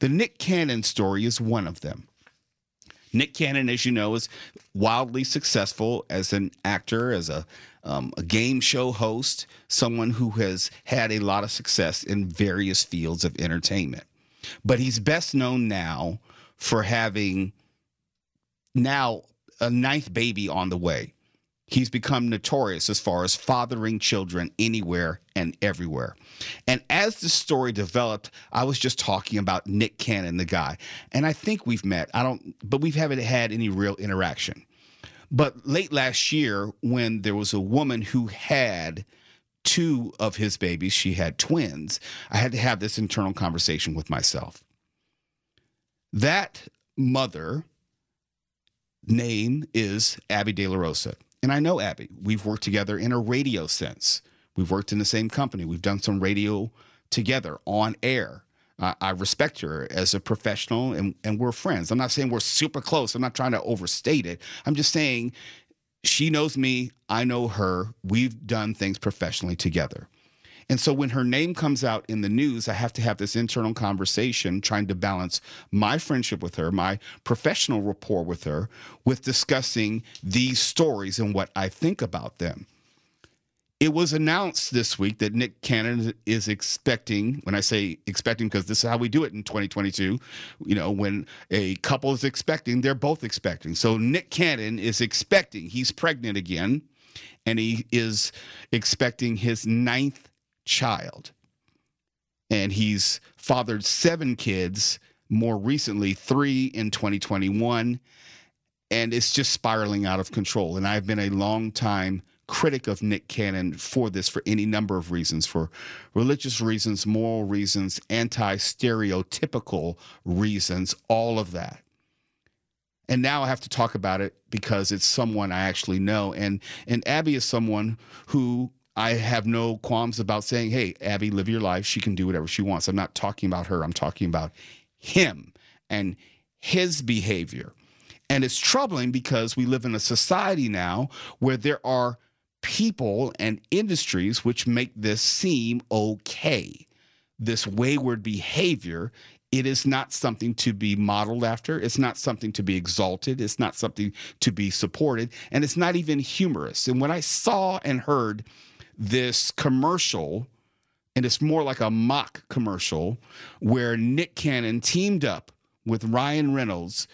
The Nick Cannon story is one of them. Nick Cannon, as you know, is wildly successful as an actor, as a, um, a game show host, someone who has had a lot of success in various fields of entertainment. But he's best known now for having now a ninth baby on the way. He's become notorious as far as fathering children anywhere and everywhere. And as the story developed, I was just talking about Nick Cannon, the guy. And I think we've met. I don't, but we haven't had any real interaction. But late last year, when there was a woman who had two of his babies, she had twins, I had to have this internal conversation with myself. That mother name is Abby De La Rosa. And I know Abby. We've worked together in a radio sense. We've worked in the same company. We've done some radio together on air. Uh, I respect her as a professional and, and we're friends. I'm not saying we're super close. I'm not trying to overstate it. I'm just saying she knows me. I know her. We've done things professionally together. And so when her name comes out in the news, I have to have this internal conversation trying to balance my friendship with her, my professional rapport with her, with discussing these stories and what I think about them. It was announced this week that Nick Cannon is expecting, when I say expecting, because this is how we do it in 2022, you know, when a couple is expecting, they're both expecting. So Nick Cannon is expecting, he's pregnant again, and he is expecting his ninth child. And he's fathered seven kids, more recently, three in 2021. And it's just spiraling out of control. And I've been a long time critic of Nick Cannon for this for any number of reasons for religious reasons, moral reasons, anti stereotypical reasons, all of that. And now I have to talk about it because it's someone I actually know. And and Abby is someone who I have no qualms about saying, hey, Abby, live your life. She can do whatever she wants. I'm not talking about her. I'm talking about him and his behavior. And it's troubling because we live in a society now where there are people and industries which make this seem okay. This wayward behavior, it is not something to be modeled after. It's not something to be exalted. It's not something to be supported. And it's not even humorous. And when I saw and heard this commercial, and it's more like a mock commercial where Nick Cannon teamed up with Ryan Reynolds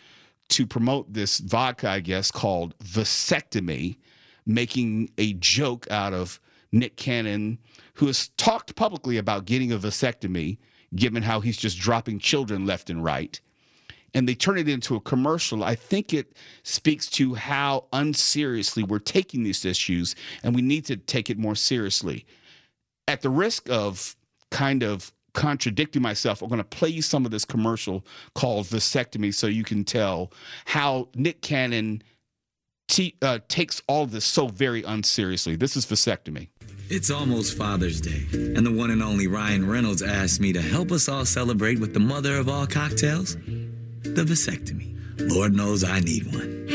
to promote this vodka, I guess, called Vasectomy, making a joke out of Nick Cannon, who has talked publicly about getting a vasectomy, given how he's just dropping children left and right and they turn it into a commercial, I think it speaks to how unseriously we're taking these issues, and we need to take it more seriously. At the risk of kind of contradicting myself, I'm going to play you some of this commercial called Vasectomy so you can tell how Nick Cannon t- uh, takes all of this so very unseriously. This is Vasectomy. It's almost Father's Day, and the one and only Ryan Reynolds asked me to help us all celebrate with the mother of all cocktails the vasectomy. Lord knows I need one.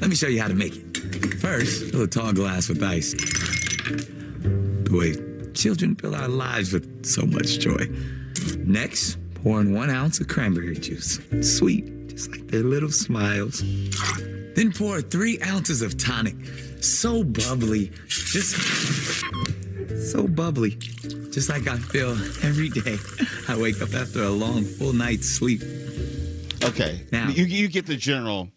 Let me show you how to make it. First, fill a tall glass with ice. The way children fill our lives with so much joy. Next, pour in one ounce of cranberry juice. Sweet, just like their little smiles. Then pour three ounces of tonic. So bubbly, just so bubbly. Just like I feel every day I wake up after a long, full night's sleep. Okay. Now you, you get the general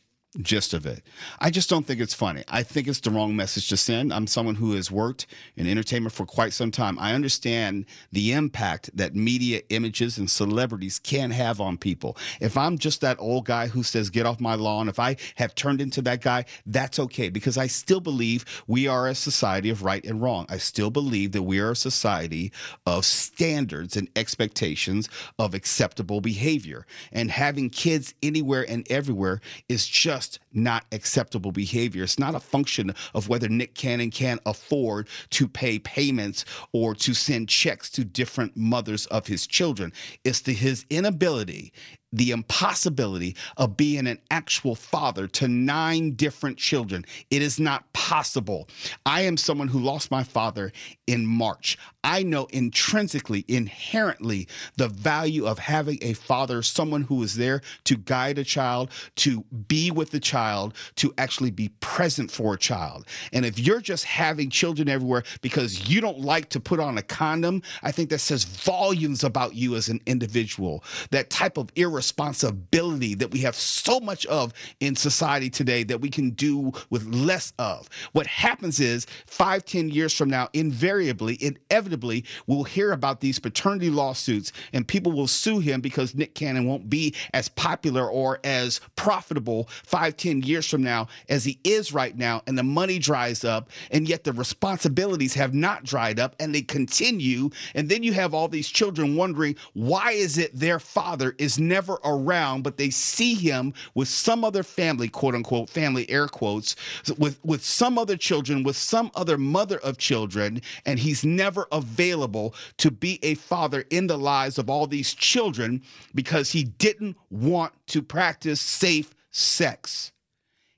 gist of it. I just don't think it's funny. I think it's the wrong message to send. I'm someone who has worked in entertainment for quite some time. I understand the impact that media images and celebrities can have on people. If I'm just that old guy who says, get off my lawn, if I have turned into that guy, that's okay because I still believe we are a society of right and wrong. I still believe that we are a society of standards and expectations of acceptable behavior. And having kids anywhere and everywhere is just just not acceptable behavior. It's not a function of whether Nick Cannon can afford to pay payments or to send checks to different mothers of his children. It's to his inability the impossibility of being an actual father to nine different children. It is not possible. I am someone who lost my father in March. I know intrinsically, inherently, the value of having a father, someone who is there to guide a child, to be with the child, to actually be present for a child. And if you're just having children everywhere because you don't like to put on a condom, I think that says volumes about you as an individual. That type of irresponsibility that we have so much of in society today that we can do with less of. What happens is five, ten years from now, invariably, inevitably, we'll hear about these paternity lawsuits and people will sue him because Nick Cannon won't be as popular or as profitable five, ten years from now as he is right now. And the money dries up, and yet the responsibilities have not dried up and they continue. And then you have all these children wondering why is it their father is never around, but they see him with some other family, quote unquote, family air quotes, with, with some other children, with some other mother of children, and he's never available to be a father in the lives of all these children because he didn't want to practice safe sex.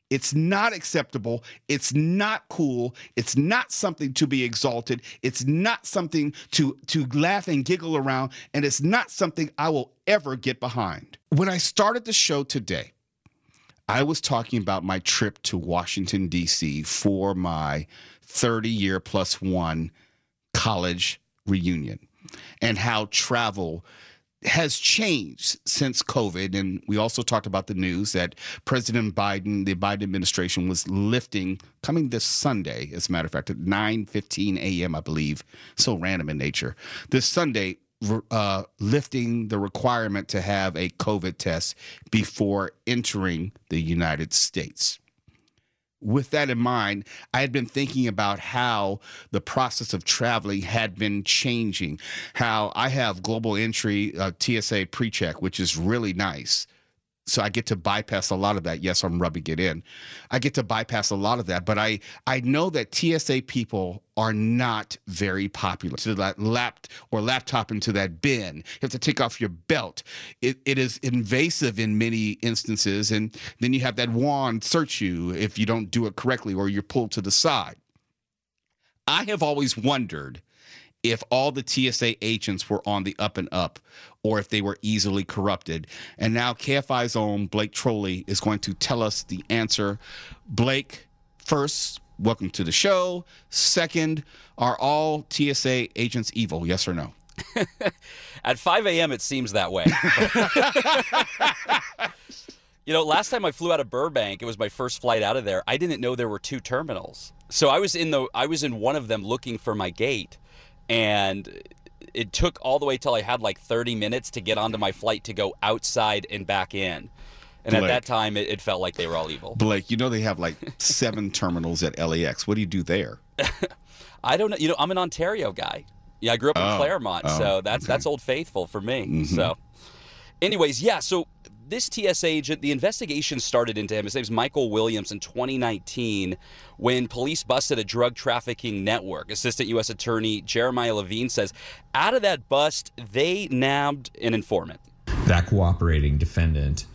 It's not acceptable. It's not cool. It's not something to be exalted. It's not something to, to laugh and giggle around. And it's not something I will ever get behind. When I started the show today, I was talking about my trip to Washington, D.C. for my 30 year plus one college reunion and how travel has changed since COVID. And we also talked about the news that President Biden, the Biden administration, was lifting coming this Sunday, as a matter of fact, at 9 15 a.m., I believe. So random in nature. This Sunday, uh, lifting the requirement to have a COVID test before entering the United States with that in mind, I had been thinking about how the process of traveling had been changing. How I have global entry uh, TSA pre check, which is really nice so I get to bypass a lot of that. Yes, I'm rubbing it in. I get to bypass a lot of that, but I I know that TSA people are not very popular. To that lap or laptop into that bin, you have to take off your belt. It, it is invasive in many instances, and then you have that wand search you if you don't do it correctly or you're pulled to the side. I have always wondered if all the TSA agents were on the up and up or if they were easily corrupted. And now KFI's own Blake Troli is going to tell us the answer. Blake, first, welcome to the show. Second, are all TSA agents evil? Yes or no? At 5 a.m., it seems that way. you know, last time I flew out of Burbank, it was my first flight out of there. I didn't know there were two terminals. So I was in the I was in one of them looking for my gate and it took all the way till I had like 30 minutes to get onto my flight to go outside and back in. And Blake, at that time, it, it, felt like they were all evil. Blake, you know they have like seven terminals at LAX. What do you do there? I don't know. You know, I'm an Ontario guy. Yeah, I grew up in oh, Claremont, oh, so that's okay. that's Old Faithful for me. Mm-hmm. So, anyways, yeah. So this TSA agent, the investigation started into him. His name's Michael Williams in 2019 when police busted a drug trafficking network. Assistant U.S. Attorney Jeremiah Levine says out of that bust, they nabbed an informant. That cooperating defendant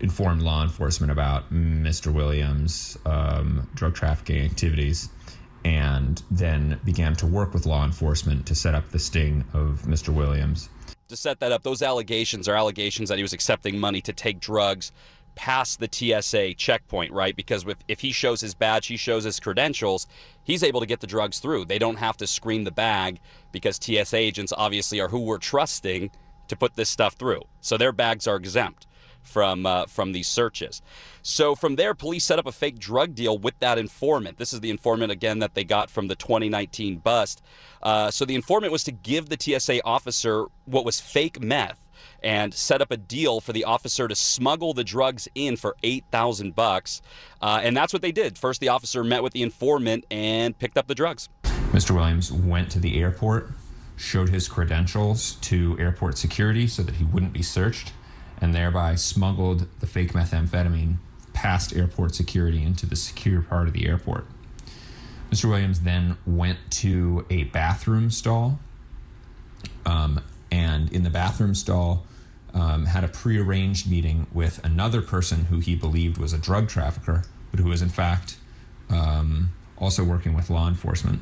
informed law enforcement about Mr. Williams' um, drug trafficking activities and then began to work with law enforcement to set up the sting of Mr. Williams to set that up, those allegations are allegations that he was accepting money to take drugs past the TSA checkpoint, right? Because with, if he shows his badge, he shows his credentials, he's able to get the drugs through. They don't have to screen the bag because TSA agents obviously are who we're trusting to put this stuff through. So their bags are exempt. From uh, from these searches. So from there, police set up a fake drug deal with that informant. This is the informant again that they got from the 2019 bust. Uh, so the informant was to give the TSA officer what was fake meth and set up a deal for the officer to smuggle the drugs in for 8000 bucks uh, and that's what they did first the officer met with the informant and picked up the drugs Mr. Williams went to the airport, showed his credentials to airport security so that he wouldn't be searched, and thereby smuggled the fake methamphetamine past airport security into the secure part of the airport. Mr. Williams then went to a bathroom stall, um, and in the bathroom stall, um, had a prearranged meeting with another person who he believed was a drug trafficker, but who was in fact um, also working with law enforcement.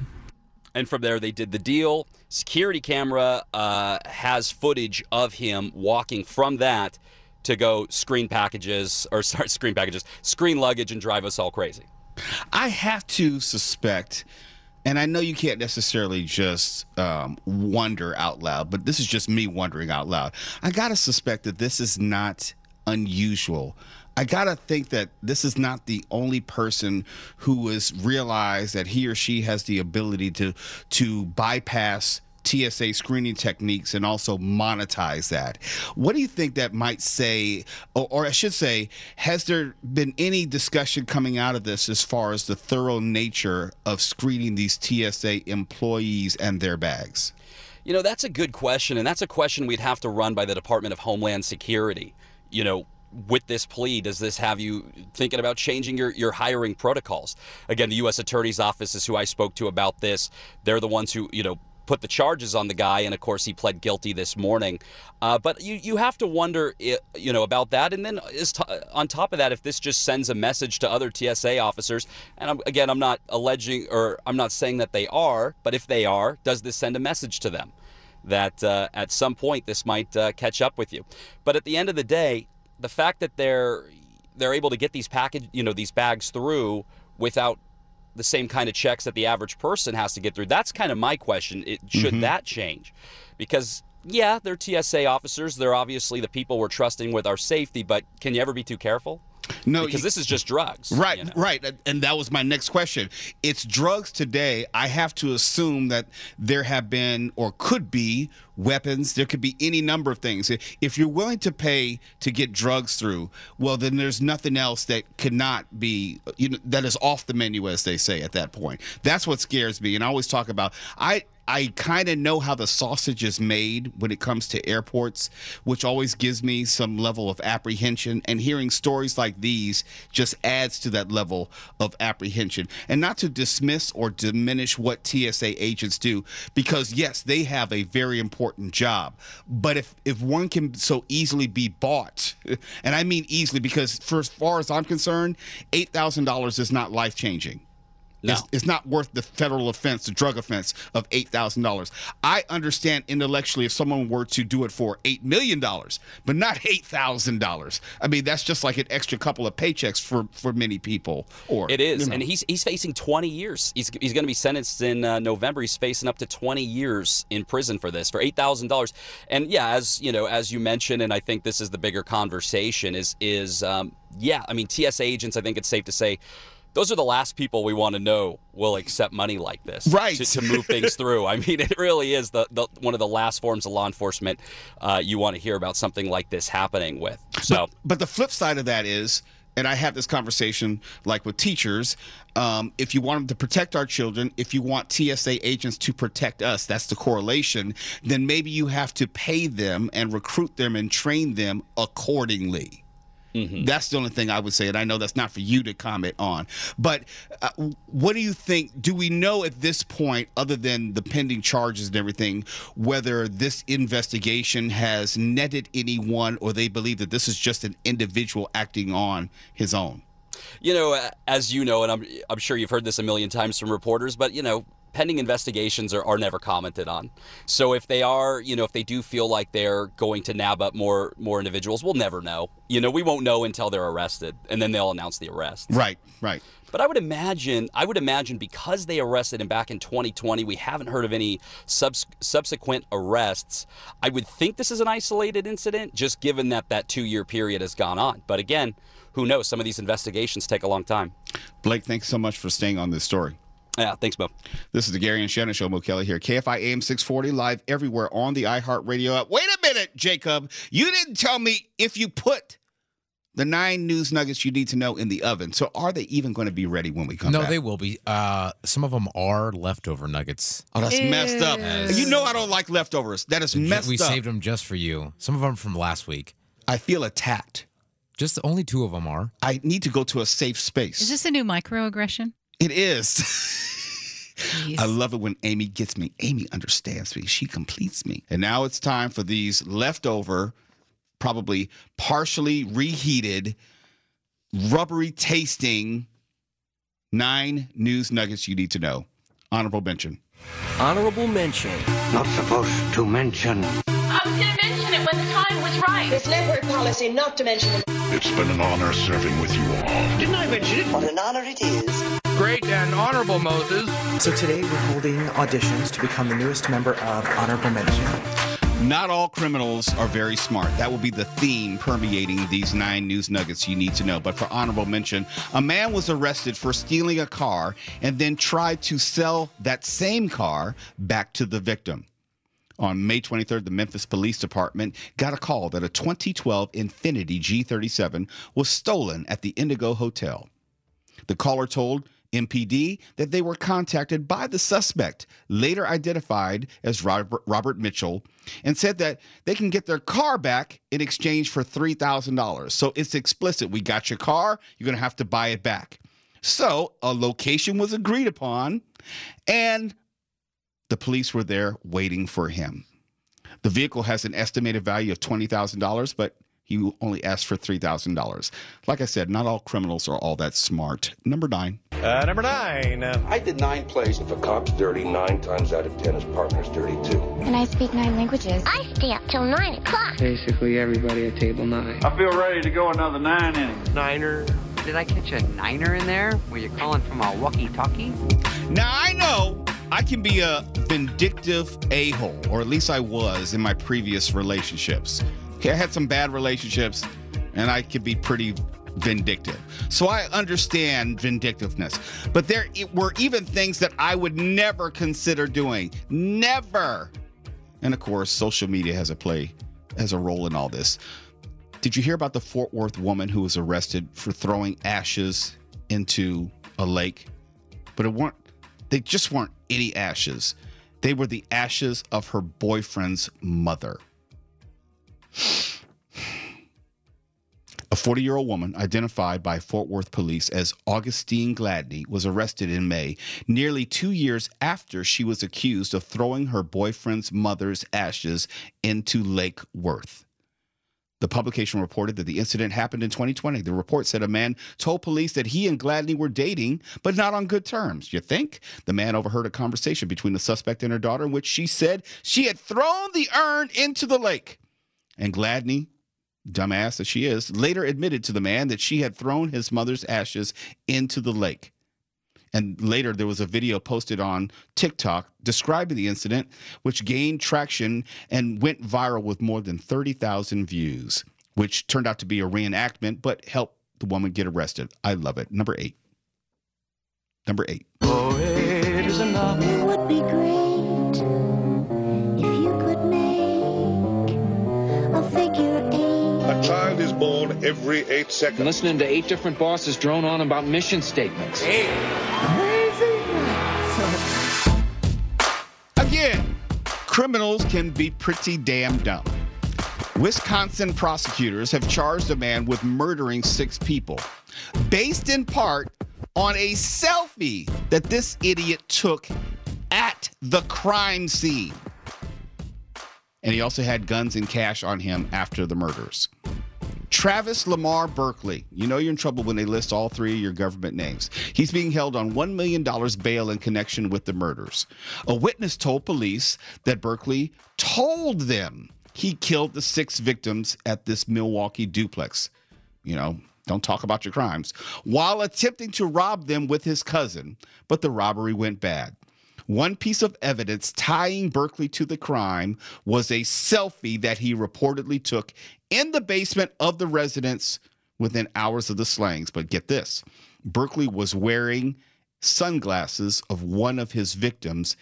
And from there they did the deal security camera uh, has footage of him walking from that to go screen packages or sorry screen packages screen luggage and drive us all crazy I have to suspect, and I know you can't necessarily just um, wonder out loud, but this is just me wondering out loud. I gotta suspect that this is not unusual. I gotta think that this is not the only person who has realized that he or she has the ability to to bypass TSA screening techniques and also monetize that. What do you think that might say, or, or I should say, has there been any discussion coming out of this as far as the thorough nature of screening these TSA employees and their bags? You know, that's a good question, and that's a question we'd have to run by the Department of Homeland Security. You know, with this plea, does this have you thinking about changing your, your hiring protocols? Again, the U.S. Attorney's Office is who I spoke to about this. They're the ones who, you know, put the charges on the guy, and of course he pled guilty this morning. Uh, but you you have to wonder, you know, about that. And then t- on top of that, if this just sends a message to other TSA officers, and I'm, again, I'm not alleging or I'm not saying that they are, but if they are, does this send a message to them? that uh, at some point this might uh, catch up with you. But at the end of the day, the fact that they're they're able to get these package, you know, these bags through without the same kind of checks that the average person has to get through. That's kind of my question. It, should mm-hmm. that change? Because yeah, they're TSA officers. They're obviously the people we're trusting with our safety. But can you ever be too careful? No, because you- this is just drugs. Right, you know? right. And that was my next question. It's drugs today. I have to assume that there have been or could be weapons. There could be any number of things. If you're willing to pay to get drugs through, well, then there's nothing else that could not be, you know, that is off the menu, as they say at that point. That's what scares me. And I always talk about, I, I kind of know how the sausage is made when it comes to airports, which always gives me some level of apprehension. And hearing stories like these just adds to that level of apprehension. And not to dismiss or diminish what TSA agents do, because yes, they have a very important job. But if if one can so easily be bought, and I mean easily, because for as far as I'm concerned, eight thousand dollars is not life changing. No. It's, it's not worth the federal offense, the drug offense of eight thousand dollars. I understand intellectually if someone were to do it for eight million dollars, but not eight thousand dollars. I mean, that's just like an extra couple of paychecks for for many people. Or It is, you know. and he's he's facing 20 years. He's he's going to be sentenced in uh, November. He's facing up to 20 years in prison for this for eight thousand dollars. And yeah, as you know, as you mentioned, and I think this is the bigger conversation is is um, yeah. I mean, TSA agents. I think it's safe to say. Those are the last people we want to know will accept money like this, Right. To, to move things through. I mean, it really is the, the one of the last forms of law enforcement uh, you want to hear about something like this happening with. So, But the flip side of that is, and I have this conversation like with teachers. Um, if you want them to protect our children, if you want TSA agents to protect us, that's the correlation. Then maybe you have to pay them and recruit them and train them accordingly. That's the only thing I would say, and I know that's not for you to comment on. But uh, what do you think? Do we know at this point, other than the pending charges and everything, whether this investigation has netted anyone, or they believe that this is just an individual acting on his own? You know, as you know, and I'm I'm sure you've heard this a million times from reporters, but you know, pending investigations are, are never commented on. So if they are, you know, if they do feel like they're going to nab up more more individuals, we'll never know. You know, we won't know until they're arrested, and then they'll announce the arrest. Right, right. But I would imagine, I would imagine because they arrested him back in 2020, we haven't heard of any subs- subsequent arrests. I would think this is an isolated incident, just given that that two-year period has gone on. But again, who knows? Some of these investigations take a long time. Blake, thanks so much for staying on this story. Yeah, thanks, Mo. This is the Gary and Shannon Show. Mo Kelly here. KFI AM 640 live everywhere on the iHeartRadio app. Wait a minute, Jacob. You didn't tell me if you put the nine news nuggets you need to know in the oven. So are they even going to be ready when we come no, back? they will be. Uh, some of them are leftover nuggets. Oh, that's messed up. Yes. You know I don't like leftovers. That is messed we up. saved them just for you. Some of them from last week. I feel attacked. Just only two of them are. I need to go to a safe space. Is this a new microaggression? It is. I love it when Amy gets me. Amy understands me. She completes me. And now it's time for these leftover, probably partially reheated, rubbery tasting nine news nuggets you need to know. Honorable mention. Honorable mention. Not supposed to mention. I was going to mention it when the time was right. It's network policy not to mention it. It's been an honor serving with you all. Didn't I mention it? What an honor it is. Great and honorable Moses. So today we're holding auditions to become the newest member of Honorable Mention. Not all criminals are very smart. That will be the theme permeating these nine news nuggets you need to know. But for honorable mention, a man was arrested for stealing a car and then tried to sell that same car back to the victim. On May 23rd, the Memphis Police Department got a call that a 2012 Infiniti G37 was stolen at the Indigo Hotel. The caller told MPD that they were contacted by the suspect, later identified as Robert, Robert Mitchell, and said that they can get their car back in exchange for $3,000. So it's explicit. We got your car, you're going to have to buy it back. So a location was agreed upon, and the police were there waiting for him. The vehicle has an estimated value of $20,000, but he only asked for $3,000. Like I said, not all criminals are all that smart. Number nine. Uh, number nine. I did nine plays. If a cop's dirty, nine times out of ten, his partner's dirty too. And I speak nine languages. I stay up till nine o'clock. Basically, everybody at table nine. I feel ready to go another nine innings. Niner. Did I catch a niner in there? Were you calling from a walkie-talkie? Now I know I can be a vindictive a-hole, or at least I was in my previous relationships. Okay, I had some bad relationships, and I could be pretty vindictive. So I understand vindictiveness. But there were even things that I would never consider doing. Never. And of course, social media has a play has a role in all this. Did you hear about the Fort Worth woman who was arrested for throwing ashes into a lake? But it weren't they just weren't any ashes. They were the ashes of her boyfriend's mother. A 40 year old woman identified by Fort Worth police as Augustine Gladney was arrested in May, nearly two years after she was accused of throwing her boyfriend's mother's ashes into Lake Worth. The publication reported that the incident happened in 2020. The report said a man told police that he and Gladney were dating, but not on good terms. You think? The man overheard a conversation between the suspect and her daughter in which she said she had thrown the urn into the lake. And Gladney, dumbass that she is, later admitted to the man that she had thrown his mother's ashes into the lake. And later, there was a video posted on TikTok describing the incident, which gained traction and went viral with more than 30,000 views, which turned out to be a reenactment, but helped the woman get arrested. I love it. Number eight. Number eight. Oh, it is enough. It would be great A child is born every eight seconds. Listening to eight different bosses drone on about mission statements. Hey. Again, criminals can be pretty damn dumb. Wisconsin prosecutors have charged a man with murdering six people, based in part on a selfie that this idiot took at the crime scene. And he also had guns and cash on him after the murders. Travis Lamar Berkeley. You know you're in trouble when they list all three of your government names. He's being held on $1 million bail in connection with the murders. A witness told police that Berkeley told them he killed the six victims at this Milwaukee duplex. You know, Don't talk about your crimes. While attempting to rob them with his cousin, but the robbery went bad. One piece of evidence tying Berkeley to the crime was a selfie that he reportedly took in the basement of the residence within hours of the slayings. But get this Berkeley was wearing sunglasses of one of his victims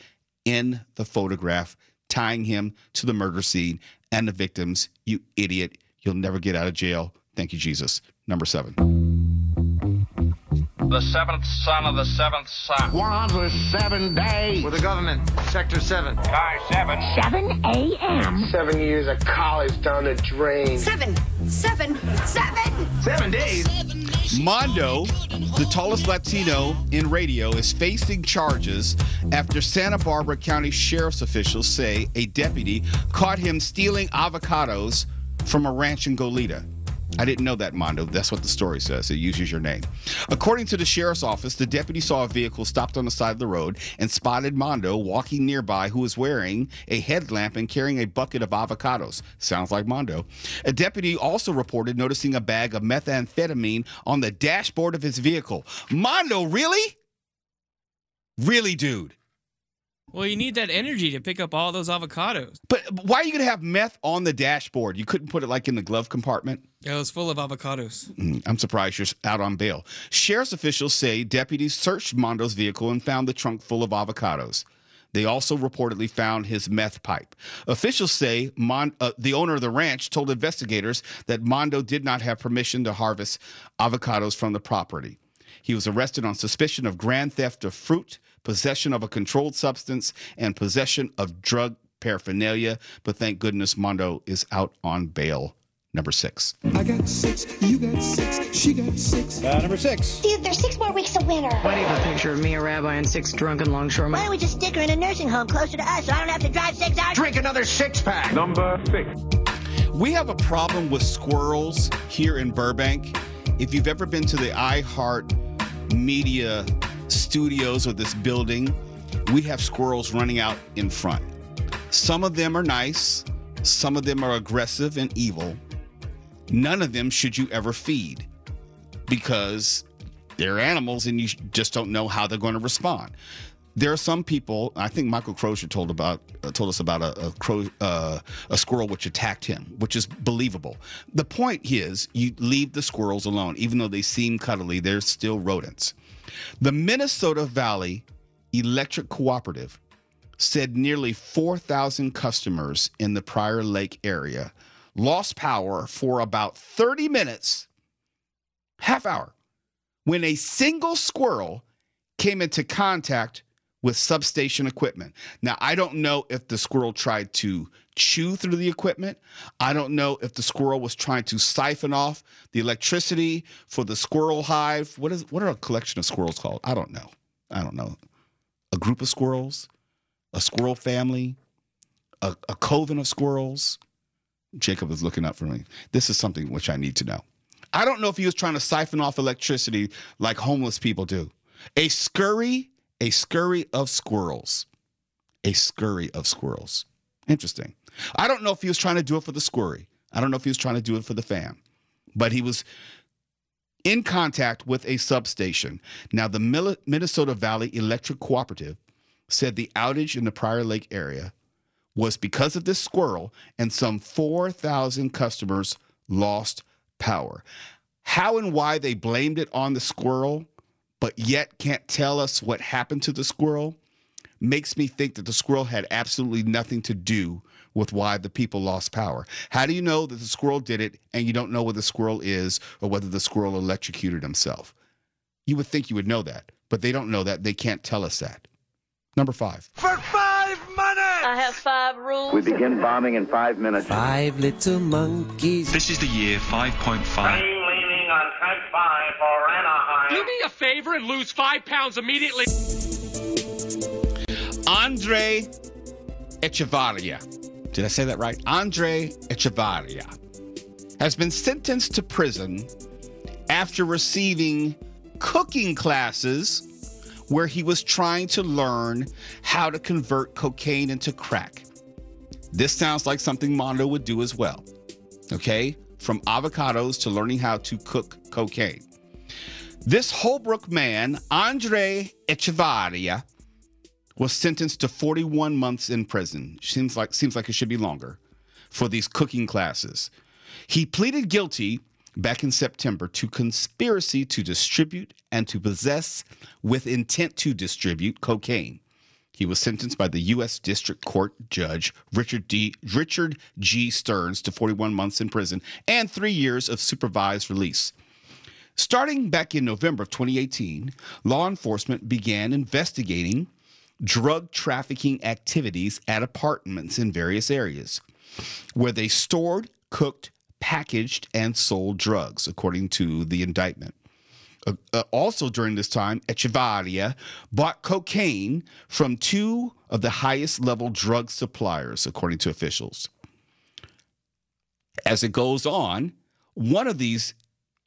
in the photograph, tying him to the murder scene and the victims. You idiot. You'll never get out of jail. Thank you, Jesus. Number seven. The seventh son of the seventh son. One was seven days. With the government, Sector 7. Guy 7. 7 a.m. Seven years of college down the drain. Seven, seven, seven. Seven days. Mondo, the tallest Latino in radio, is facing charges after Santa Barbara County Sheriff's officials say a deputy caught him stealing avocados from a ranch in Goleta. I didn't know that, Mondo. That's what the story says. It uses your name. According to the sheriff's office, the deputy saw a vehicle stopped on the side of the road and spotted Mondo walking nearby, who was wearing a headlamp and carrying a bucket of avocados. Sounds like Mondo. A deputy also reported noticing a bag of methamphetamine on the dashboard of his vehicle. Mondo, really? Really, dude? Well, you need that energy to pick up all those avocados. But why are you going to have meth on the dashboard? You couldn't put it like in the glove compartment? Yeah, it was full of avocados. Mm, I'm surprised you're out on bail. Sheriff's officials say deputies searched Mondo's vehicle and found the trunk full of avocados. They also reportedly found his meth pipe. Officials say Mon- uh, the owner of the ranch told investigators that Mondo did not have permission to harvest avocados from the property. He was arrested on suspicion of grand theft of fruit, possession of a controlled substance, and possession of drug paraphernalia. But thank goodness Mondo is out on bail. Number six. I got six, you got six, she got six. Uh, number six. Dude, there's six more weeks of winter. Why do you have a picture of me, a rabbi, and six drunken longshoremen? Why don't we just stick her in a nursing home closer to us so I don't have to drive six hours? Drink another six pack. Number six. We have a problem with squirrels here in Burbank. If you've ever been to the iHeart Media studios or this building, we have squirrels running out in front. Some of them are nice, some of them are aggressive and evil. None of them should you ever feed because they're animals and you just don't know how they're going to respond. There are some people. I think Michael Crozier told about uh, told us about a a, crow, uh, a squirrel which attacked him, which is believable. The point is, you leave the squirrels alone, even though they seem cuddly. They're still rodents. The Minnesota Valley Electric Cooperative said nearly 4,000 customers in the Prior Lake area lost power for about 30 minutes, half hour, when a single squirrel came into contact with substation equipment. Now, I don't know if the squirrel tried to chew through the equipment. I don't know if the squirrel was trying to siphon off the electricity for the squirrel hive. What is what are a collection of squirrels called? I don't know. I don't know. A group of squirrels, a squirrel family, a, a coven of squirrels. Jacob is looking up for me. This is something which I need to know. I don't know if he was trying to siphon off electricity like homeless people do. A scurry a scurry of squirrels. A scurry of squirrels. Interesting. I don't know if he was trying to do it for the squirry. I don't know if he was trying to do it for the fam, but he was in contact with a substation. Now, the Minnesota Valley Electric Cooperative said the outage in the Prior Lake area was because of this squirrel, and some 4,000 customers lost power. How and why they blamed it on the squirrel, but yet can't tell us what happened to the squirrel, makes me think that the squirrel had absolutely nothing to do with why the people lost power. How do you know that the squirrel did it and you don't know where the squirrel is or whether the squirrel electrocuted himself? You would think you would know that, but they don't know that. They can't tell us that. Number five. For five money! I have five rules. We begin bombing in five minutes. Five little monkeys. This is the year 5.5. Do me a favor and lose five pounds immediately. Andre Echevarria. Did I say that right? Andre Echevarria has been sentenced to prison after receiving cooking classes where he was trying to learn how to convert cocaine into crack. This sounds like something Mondo would do as well. Okay? From avocados to learning how to cook cocaine. This Holbrook man, Andre Echevarria, was sentenced to 41 months in prison. Seems like seems like it should be longer for these cooking classes. He pleaded guilty back in September to conspiracy to distribute and to possess with intent to distribute cocaine. He was sentenced by the U.S. District Court Judge Richard D. Richard G. Stearns to 41 months in prison and three years of supervised release. Starting back in November of 2018, law enforcement began investigating drug trafficking activities at apartments in various areas where they stored, cooked, packaged, and sold drugs, according to the indictment. Uh, uh, also during this time, Echevarria bought cocaine from two of the highest level drug suppliers, according to officials. As it goes on, one of these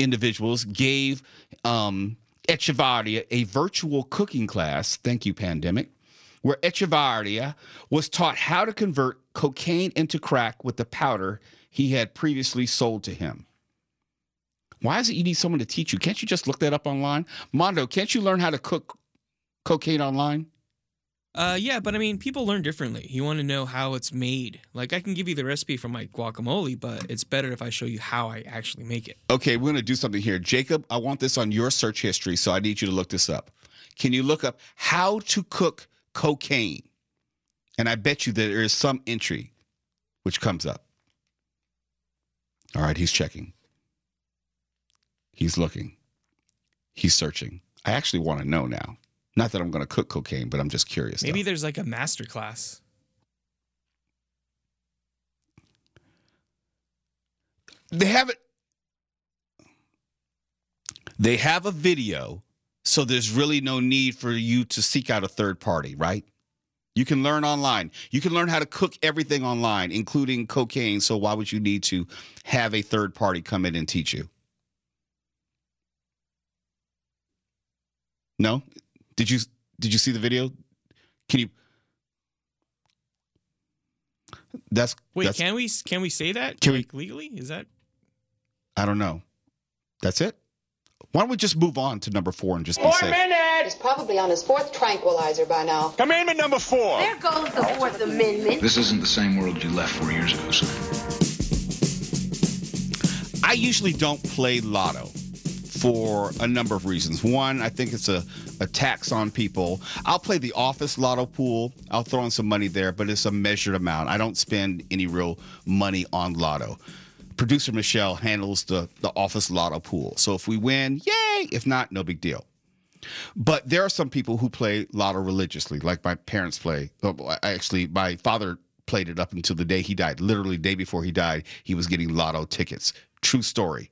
individuals gave um, Echevarria a virtual cooking class. Thank you, pandemic. Where Echevarria was taught how to convert cocaine into crack with the powder he had previously sold to him. Why is it you need someone to teach you? Can't you just look that up online? Mondo, can't you learn how to cook cocaine online? Uh, yeah, but I mean, people learn differently. You want to know how it's made. Like, I can give you the recipe for my guacamole, but it's better if I show you how I actually make it. Okay, we're going to do something here. Jacob, I want this on your search history, so I need you to look this up. Can you look up how to cook cocaine? And I bet you that there is some entry which comes up. All right, he's checking. He's looking. He's searching. I actually want to know now. Not that I'm going to cook cocaine, but I'm just curious. Maybe though. there's like a master class. They have it. They have a video, so there's really no need for you to seek out a third party, right? You can learn online. You can learn how to cook everything online, including cocaine. So why would you need to have a third party come in and teach you? No? Did you did you see the video? Can you That's Wait, that's, can we can we say that? Can we- legally? Is that I don't know. That's it? Why don't we just move on to number 4 and just be Four safe? minutes! He's probably on his fourth tranquilizer by now. Commandment number four. There goes the Fourth Amendment. This isn't the same world you left four years ago, son. I usually don't play lotto for a number of reasons. One, I think it's a, a tax on people. I'll play the office lotto pool. I'll throw in some money there, but it's a measured amount. I don't spend any real money on lotto. Producer Michelle handles the, the office lotto pool. So if we win, yay. If not, no big deal. But there are some people who play lotto religiously, like my parents play. Actually, my father played it up until the day he died. Literally, day before he died, he was getting lotto tickets. True story.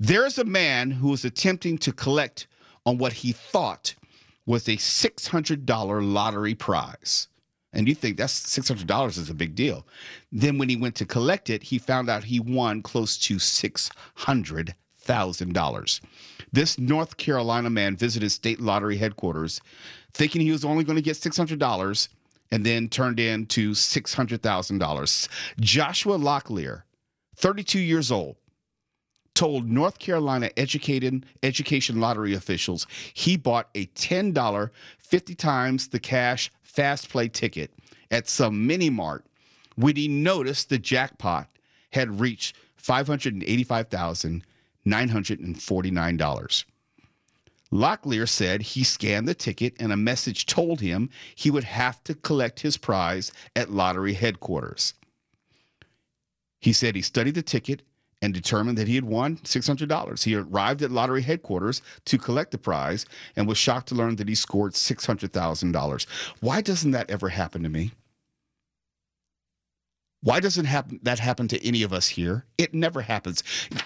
There is a man who is attempting to collect on what he thought was a $600 lottery prize. And you think that's $600 is a big deal. Then when he went to collect it, he found out he won close to $600,000. This North Carolina man visited state lottery headquarters thinking he was only going to get $600 and then turned in to $600,000. Joshua Locklear, 32 years old, told North Carolina educated education lottery officials he bought a $10 50 times the cash fast play ticket at some mini mart when he noticed the jackpot had reached $585,949. Locklear said he scanned the ticket and a message told him he would have to collect his prize at lottery headquarters. He said he studied the ticket and determined that he had won $600. He arrived at lottery headquarters to collect the prize and was shocked to learn that he scored $600,000. Why doesn't that ever happen to me? Why doesn't happen that happen to any of us here? It never happens.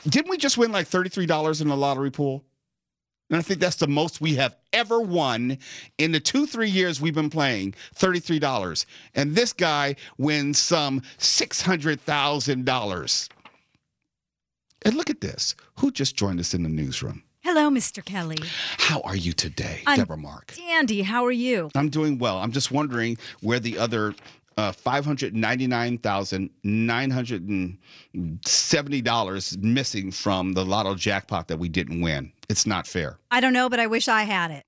Didn't we just win like $33 in the lottery pool? And I think that's the most we have ever won in the two, three years we've been playing $33. And this guy wins some $600,000. And look at this. Who just joined us in the newsroom? Hello, Mr. Kelly. How are you today, I'm Deborah Mark? Dandy, how are you? I'm doing well. I'm just wondering where the other uh, five hundred ninety nine thousand nine hundred and seventy dollars missing from the lotto jackpot that we didn't win. It's not fair. I don't know, but I wish I had it.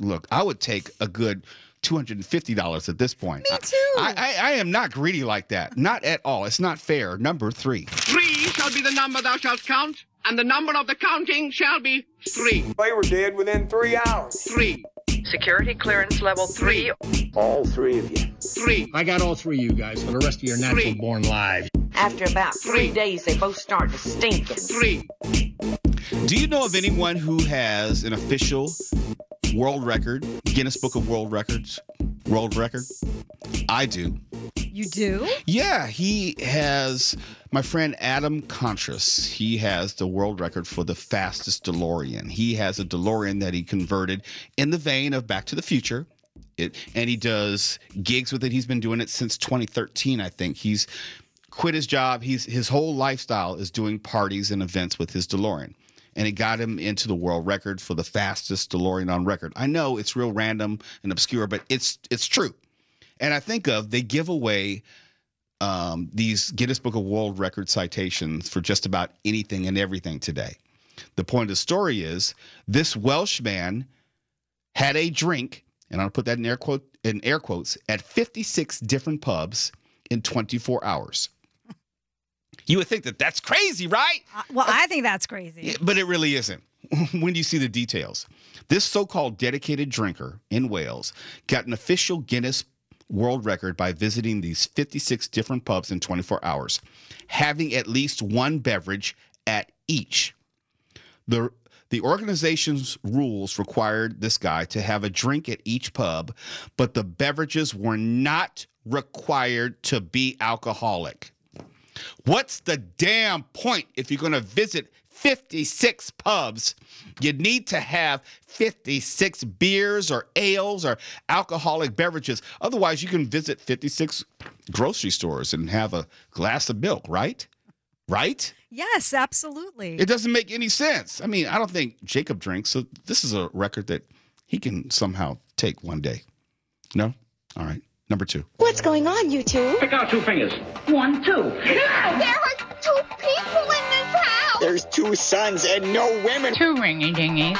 Look, I would take a good two hundred and fifty dollars at this point. Me too. I, I, I am not greedy like that. Not at all. It's not fair. Number three. Three shall be the number thou shalt count, and the number of the counting shall be three. They were dead within three hours. Three. Security clearance level three. All three of you. Three. I got all three of you guys for the rest of your natural born lives. After about three days, they both start to stink. Three. Do you know of anyone who has an official world record, Guinness Book of World Records, world record? I do. You do? Yeah, he has my friend Adam Contras. He has the world record for the fastest DeLorean. He has a DeLorean that he converted in the vein of Back to the Future. It, and he does gigs with it. He's been doing it since 2013, I think. He's quit his job. He's his whole lifestyle is doing parties and events with his DeLorean. And it got him into the world record for the fastest DeLorean on record. I know it's real random and obscure, but it's it's true. And I think of they give away um, these Guinness Book of World Record citations for just about anything and everything today. The point of the story is this Welsh man had a drink, and I'll put that in air quote in air quotes, at 56 different pubs in 24 hours. You would think that that's crazy, right? Uh, well, I think that's crazy. Yeah, but it really isn't. when you see the details, this so-called dedicated drinker in Wales got an official Guinness world record by visiting these 56 different pubs in 24 hours, having at least one beverage at each. The the organization's rules required this guy to have a drink at each pub, but the beverages were not required to be alcoholic. What's the damn point if you're going to visit 56 pubs? You need to have 56 beers or ales or alcoholic beverages. Otherwise, you can visit 56 grocery stores and have a glass of milk, right? Right? Yes, absolutely. It doesn't make any sense. I mean, I don't think Jacob drinks, so this is a record that he can somehow take one day. No? All right. Number two. What's going on, you two? Pick out two fingers. One, two. No, there are two people in this house. There's two sons and no women. Two ringy dingies.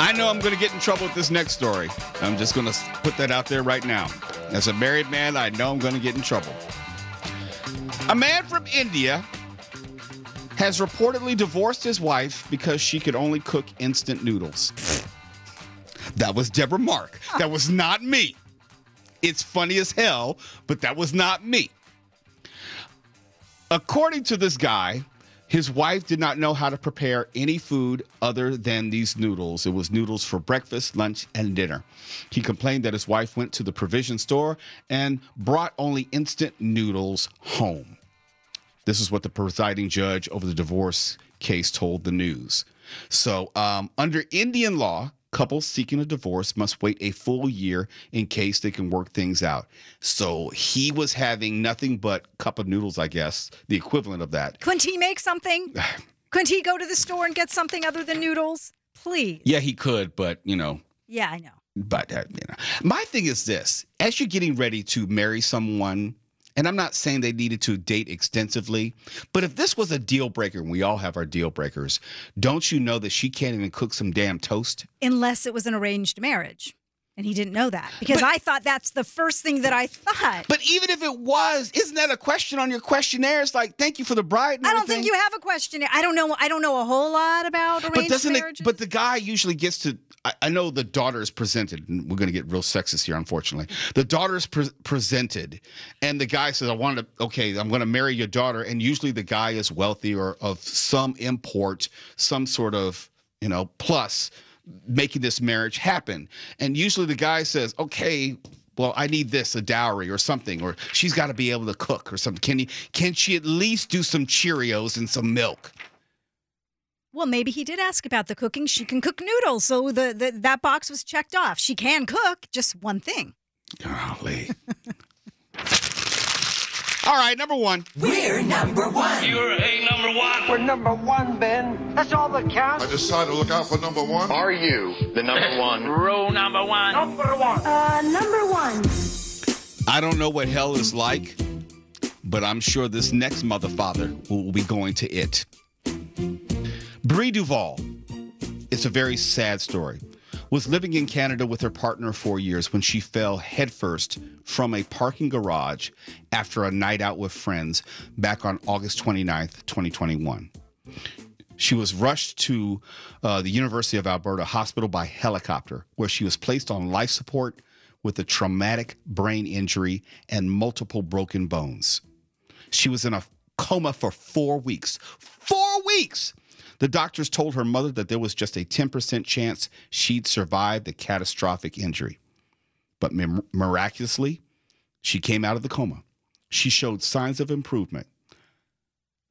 I know I'm going to get in trouble with this next story. I'm just going to put that out there right now. As a married man, I know I'm going to get in trouble. A man from India has reportedly divorced his wife because she could only cook instant noodles. That was Deborah Mark. That was not me. It's funny as hell, but that was not me. According to this guy, his wife did not know how to prepare any food other than these noodles. It was noodles for breakfast, lunch, and dinner. He complained that his wife went to the provision store and brought only instant noodles home. This is what the presiding judge over the divorce case told the news. So, um, under Indian law, couples seeking a divorce must wait a full year in case they can work things out. So he was having nothing but cup of noodles, I guess, the equivalent of that. Couldn't he make something? Couldn't he go to the store and get something other than noodles? Please. Yeah, he could, but you know, Yeah, I know. but uh, you know, my thing is this: as you're getting ready to marry someone, and I'm not saying they needed to date extensively, but if this was a deal breaker, and we all have our deal breakers, don't you know that she can't even cook some damn toast? Unless it was an arranged marriage. And he didn't know that because I thought that's the first thing that I thought. But even if it was, isn't that a question on your questionnaire? It's like, thank you for the bride. And I don't everything. think you have a questionnaire. I don't know. I don't know a whole lot about arranged But doesn't marriages. it? But the guy usually gets to. I, I know the daughter is presented, and we're going to get real sexist here, unfortunately. The daughter is pre- presented, and the guy says, "I want to. Okay, I'm going to marry your daughter." And usually, the guy is wealthy or of some import, some sort of you know plus making this marriage happen. And usually, the guy says, "Okay." Well, I need this, a dowry or something, or she's got to be able to cook or something. Can you, can she at least do some Cheerios and some milk? well, maybe he did ask about the cooking. She can cook noodles, so the, the that box was checked off. She can cook, just one thing. Golly. All right, number one. We're number one. You're a number one. We're number one, Ben. That's all that counts. I decided to look out for number one. Are you the number one? Rule number one. Number one. Uh, number one. I don't know what hell is like, but I'm sure this next mother father will be going to it. Brie Duval. It's a very sad story. Was living in Canada with her partner for years when she fell headfirst from a parking garage after a night out with friends back on August 29th, 2021. She was rushed to uh, the University of Alberta Hospital by helicopter, where she was placed on life support with a traumatic brain injury and multiple broken bones. She was in a coma for four weeks. Four weeks! The doctors told her mother that there was just a 10% chance she'd survive the catastrophic injury. But mir- miraculously, she came out of the coma. She showed signs of improvement.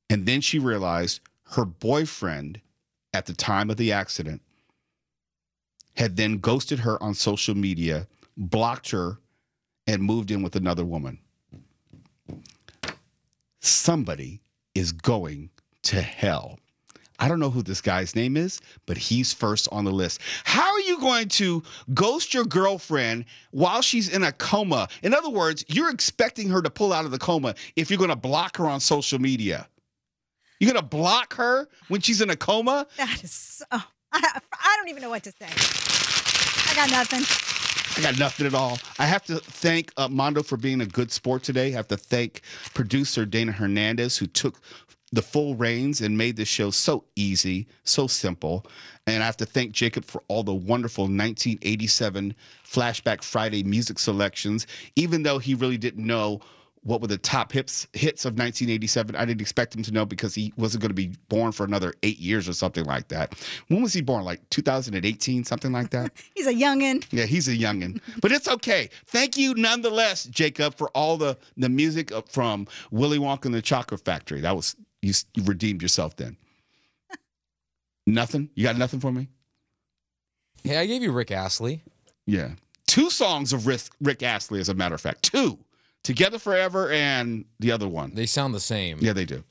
And then she realized her boyfriend at the time of the accident had then ghosted her on social media, blocked her, and moved in with another woman. Somebody is going to hell. I don't know who this guy's name is, but he's first on the list. How are you going to ghost your girlfriend while she's in a coma? In other words, you're expecting her to pull out of the coma if you're going to block her on social media. You're going to block her when she's in a coma? That is so. I, I don't even know what to say. I got nothing. I got nothing at all. I have to thank uh, Mondo for being a good sport today. I have to thank producer Dana Hernandez, who took the full reins and made this show so easy, so simple. And I have to thank Jacob for all the wonderful 1987 Flashback Friday music selections. Even though he really didn't know what were the top hits hits of 1987, I didn't expect him to know because he wasn't going to be born for another eight years or something like that. When was he born? Like 2018, something like that. He's a youngin. Yeah, he's a youngin, but it's okay. Thank you nonetheless, Jacob, for all the the music uh, from Willy Wonka and the Chocolate Factory. That was you, you redeemed yourself then. nothing? You got nothing for me? Hey, I gave you Rick Astley. Yeah. Two songs of Rick, Rick Astley, as a matter of fact. Two. Together Forever and the other one. They sound the same. Yeah, they do.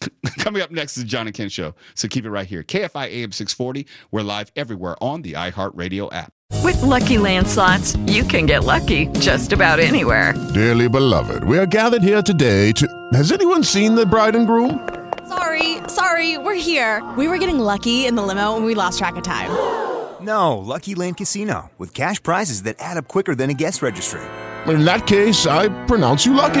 Coming up next is the John and Ken Show. So keep it right here. KFI AM 640. We're live everywhere on the iHeartRadio app. With Lucky Land slots, you can get lucky just about anywhere. Dearly beloved, we are gathered here today to. Has anyone seen the bride and groom? Sorry, sorry, we're here. We were getting lucky in the limo and we lost track of time. No, Lucky Land Casino, with cash prizes that add up quicker than a guest registry. In that case, I pronounce you lucky.